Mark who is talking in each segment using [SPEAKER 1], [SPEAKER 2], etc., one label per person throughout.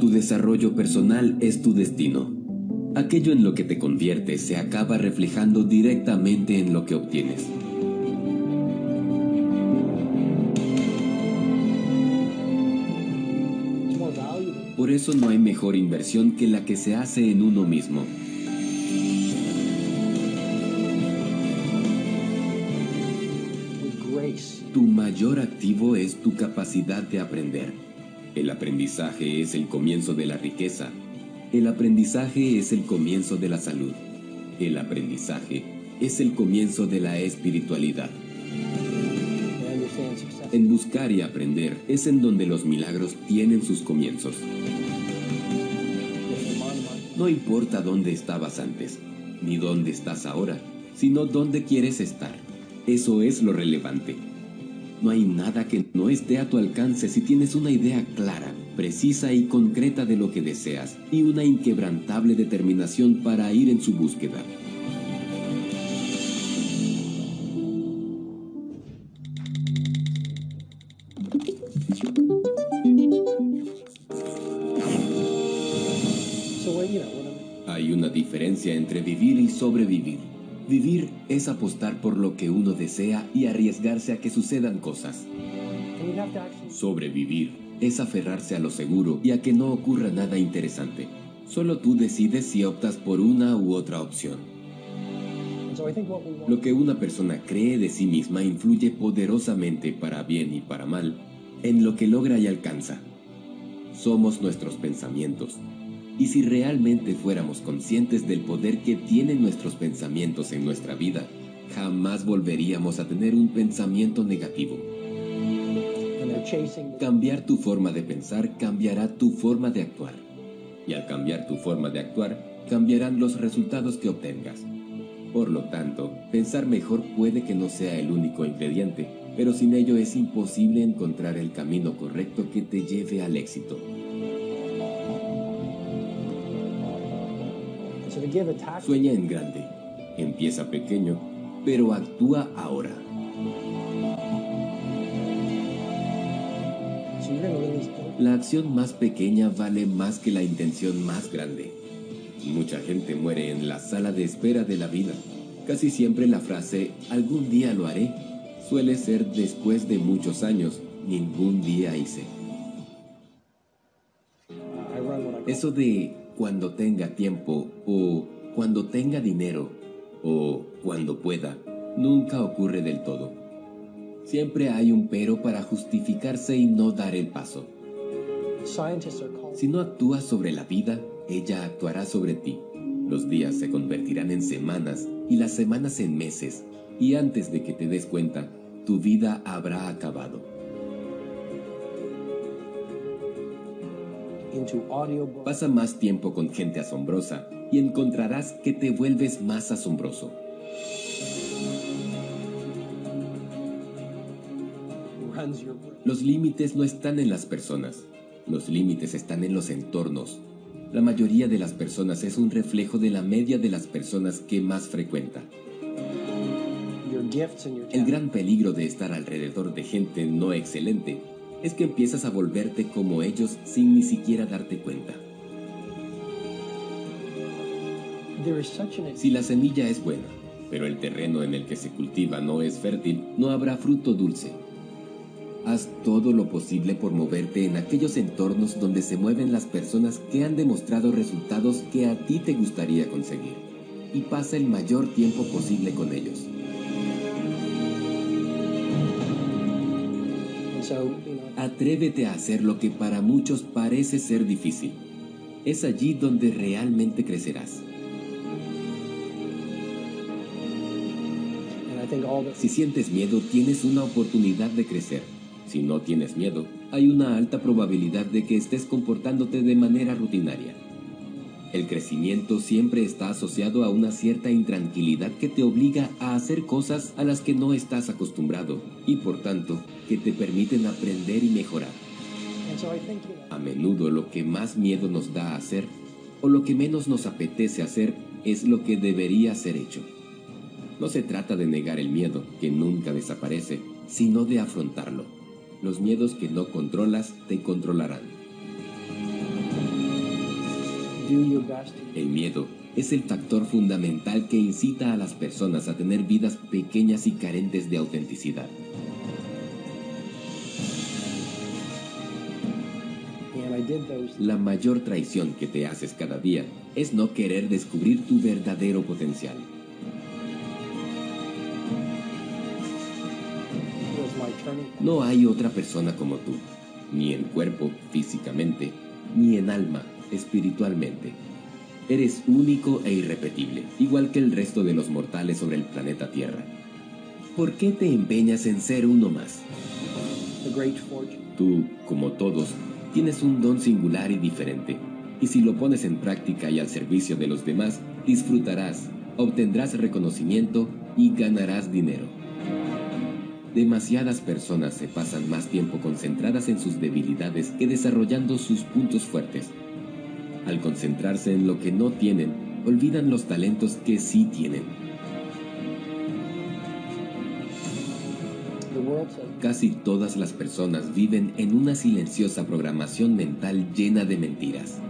[SPEAKER 1] Tu desarrollo personal es tu destino. Aquello en lo que te conviertes se acaba reflejando directamente en lo que obtienes. Por eso no hay mejor inversión que la que se hace en uno mismo. Tu mayor activo es tu capacidad de aprender. El aprendizaje es el comienzo de la riqueza. El aprendizaje es el comienzo de la salud. El aprendizaje es el comienzo de la espiritualidad. En buscar y aprender es en donde los milagros tienen sus comienzos. No importa dónde estabas antes, ni dónde estás ahora, sino dónde quieres estar. Eso es lo relevante. No hay nada que no esté a tu alcance si tienes una idea clara, precisa y concreta de lo que deseas y una inquebrantable determinación para ir en su búsqueda. Hay una diferencia entre vivir y sobrevivir. Vivir es apostar por lo que uno desea y arriesgarse a que sucedan cosas. Sobrevivir es aferrarse a lo seguro y a que no ocurra nada interesante. Solo tú decides si optas por una u otra opción. Lo que una persona cree de sí misma influye poderosamente para bien y para mal en lo que logra y alcanza. Somos nuestros pensamientos, y si realmente fuéramos conscientes del poder que tienen nuestros pensamientos en nuestra vida, jamás volveríamos a tener un pensamiento negativo. Cambiar tu forma de pensar cambiará tu forma de actuar. Y al cambiar tu forma de actuar, cambiarán los resultados que obtengas. Por lo tanto, pensar mejor puede que no sea el único ingrediente, pero sin ello es imposible encontrar el camino correcto que te lleve al éxito. Sueña en grande, empieza pequeño, pero actúa ahora. La acción más pequeña vale más que la intención más grande. Mucha gente muere en la sala de espera de la vida. Casi siempre la frase algún día lo haré suele ser después de muchos años, ningún día hice. Eso de cuando tenga tiempo o cuando tenga dinero o cuando pueda, nunca ocurre del todo. Siempre hay un pero para justificarse y no dar el paso. Si no actúas sobre la vida, ella actuará sobre ti. Los días se convertirán en semanas y las semanas en meses, y antes de que te des cuenta, tu vida habrá acabado. Pasa más tiempo con gente asombrosa y encontrarás que te vuelves más asombroso. Los límites no están en las personas, los límites están en los entornos. La mayoría de las personas es un reflejo de la media de las personas que más frecuenta. El gran peligro de estar alrededor de gente no excelente es que empiezas a volverte como ellos sin ni siquiera darte cuenta. Si la semilla es buena, pero el terreno en el que se cultiva no es fértil, no habrá fruto dulce. Haz todo lo posible por moverte en aquellos entornos donde se mueven las personas que han demostrado resultados que a ti te gustaría conseguir y pasa el mayor tiempo posible con ellos. Atrévete a hacer lo que para muchos parece ser difícil. Es allí donde realmente crecerás. Si sientes miedo, tienes una oportunidad de crecer. Si no tienes miedo, hay una alta probabilidad de que estés comportándote de manera rutinaria. El crecimiento siempre está asociado a una cierta intranquilidad que te obliga a hacer cosas a las que no estás acostumbrado y por tanto que te permiten aprender y mejorar. A menudo lo que más miedo nos da a hacer o lo que menos nos apetece hacer es lo que debería ser hecho. No se trata de negar el miedo, que nunca desaparece, sino de afrontarlo. Los miedos que no controlas te controlarán. El miedo es el factor fundamental que incita a las personas a tener vidas pequeñas y carentes de autenticidad. La mayor traición que te haces cada día es no querer descubrir tu verdadero potencial. No hay otra persona como tú, ni en cuerpo, físicamente, ni en alma, espiritualmente. Eres único e irrepetible, igual que el resto de los mortales sobre el planeta Tierra. ¿Por qué te empeñas en ser uno más? Tú, como todos, tienes un don singular y diferente, y si lo pones en práctica y al servicio de los demás, disfrutarás, obtendrás reconocimiento y ganarás dinero. Demasiadas personas se pasan más tiempo concentradas en sus debilidades que desarrollando sus puntos fuertes. Al concentrarse en lo que no tienen, olvidan los talentos que sí tienen. Casi todas las personas viven en una silenciosa programación mental llena de mentiras.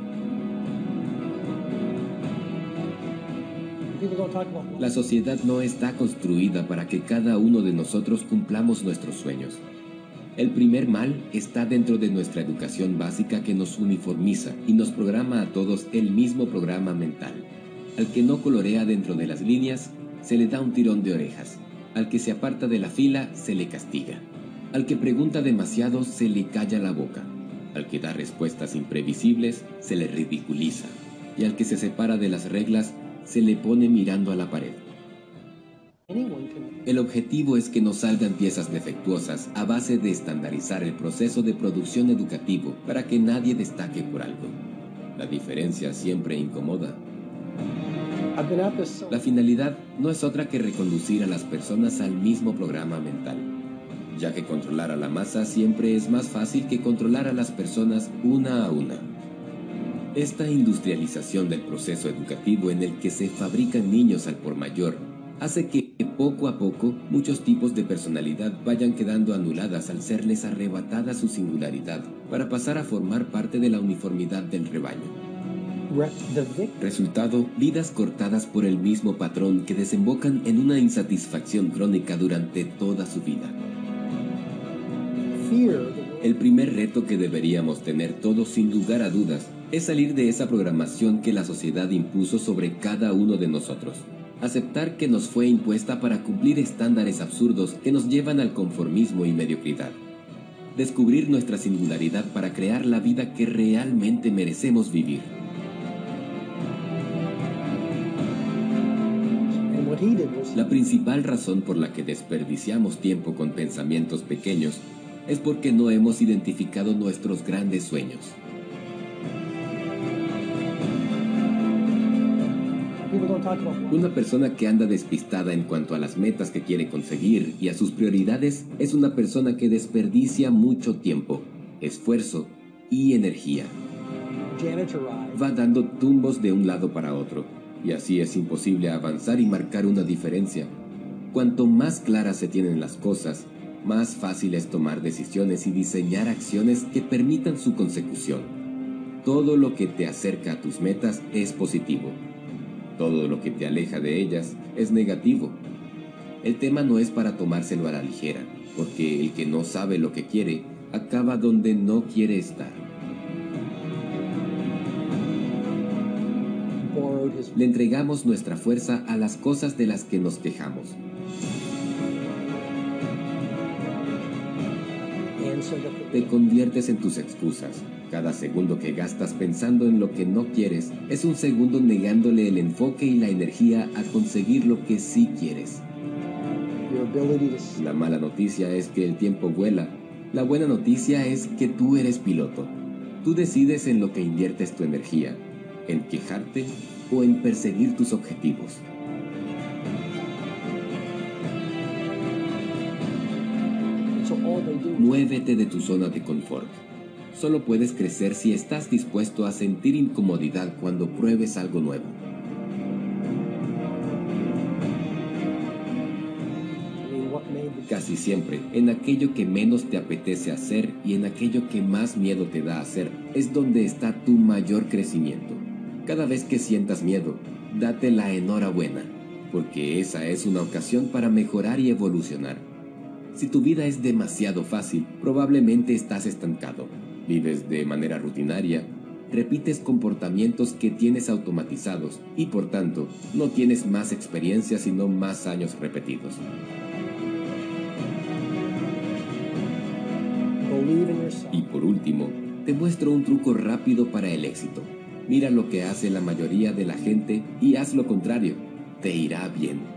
[SPEAKER 1] La sociedad no está construida para que cada uno de nosotros cumplamos nuestros sueños. El primer mal está dentro de nuestra educación básica que nos uniformiza y nos programa a todos el mismo programa mental. Al que no colorea dentro de las líneas, se le da un tirón de orejas. Al que se aparta de la fila, se le castiga. Al que pregunta demasiado, se le calla la boca. Al que da respuestas imprevisibles, se le ridiculiza. Y al que se separa de las reglas, se le pone mirando a la pared. El objetivo es que no salgan piezas defectuosas a base de estandarizar el proceso de producción educativo para que nadie destaque por algo. La diferencia siempre incomoda. La finalidad no es otra que reconducir a las personas al mismo programa mental, ya que controlar a la masa siempre es más fácil que controlar a las personas una a una. Esta industrialización del proceso educativo en el que se fabrican niños al por mayor hace que poco a poco muchos tipos de personalidad vayan quedando anuladas al serles arrebatada su singularidad para pasar a formar parte de la uniformidad del rebaño. Resultado, vidas cortadas por el mismo patrón que desembocan en una insatisfacción crónica durante toda su vida. El primer reto que deberíamos tener todos sin lugar a dudas es salir de esa programación que la sociedad impuso sobre cada uno de nosotros. Aceptar que nos fue impuesta para cumplir estándares absurdos que nos llevan al conformismo y mediocridad. Descubrir nuestra singularidad para crear la vida que realmente merecemos vivir. La principal razón por la que desperdiciamos tiempo con pensamientos pequeños es porque no hemos identificado nuestros grandes sueños. Una persona que anda despistada en cuanto a las metas que quiere conseguir y a sus prioridades es una persona que desperdicia mucho tiempo, esfuerzo y energía. Va dando tumbos de un lado para otro, y así es imposible avanzar y marcar una diferencia. Cuanto más claras se tienen las cosas, más fácil es tomar decisiones y diseñar acciones que permitan su consecución. Todo lo que te acerca a tus metas es positivo todo lo que te aleja de ellas es negativo. El tema no es para tomárselo a la ligera, porque el que no sabe lo que quiere acaba donde no quiere estar. Le entregamos nuestra fuerza a las cosas de las que nos quejamos. Te conviertes en tus excusas. Cada segundo que gastas pensando en lo que no quieres es un segundo negándole el enfoque y la energía a conseguir lo que sí quieres. La mala noticia es que el tiempo vuela. La buena noticia es que tú eres piloto. Tú decides en lo que inviertes tu energía, en quejarte o en perseguir tus objetivos. Muévete de tu zona de confort. Solo puedes crecer si estás dispuesto a sentir incomodidad cuando pruebes algo nuevo. Casi siempre, en aquello que menos te apetece hacer y en aquello que más miedo te da hacer, es donde está tu mayor crecimiento. Cada vez que sientas miedo, date la enhorabuena, porque esa es una ocasión para mejorar y evolucionar. Si tu vida es demasiado fácil, probablemente estás estancado. Vives de manera rutinaria, repites comportamientos que tienes automatizados y por tanto no tienes más experiencia sino más años repetidos. Y por último, te muestro un truco rápido para el éxito. Mira lo que hace la mayoría de la gente y haz lo contrario. Te irá bien.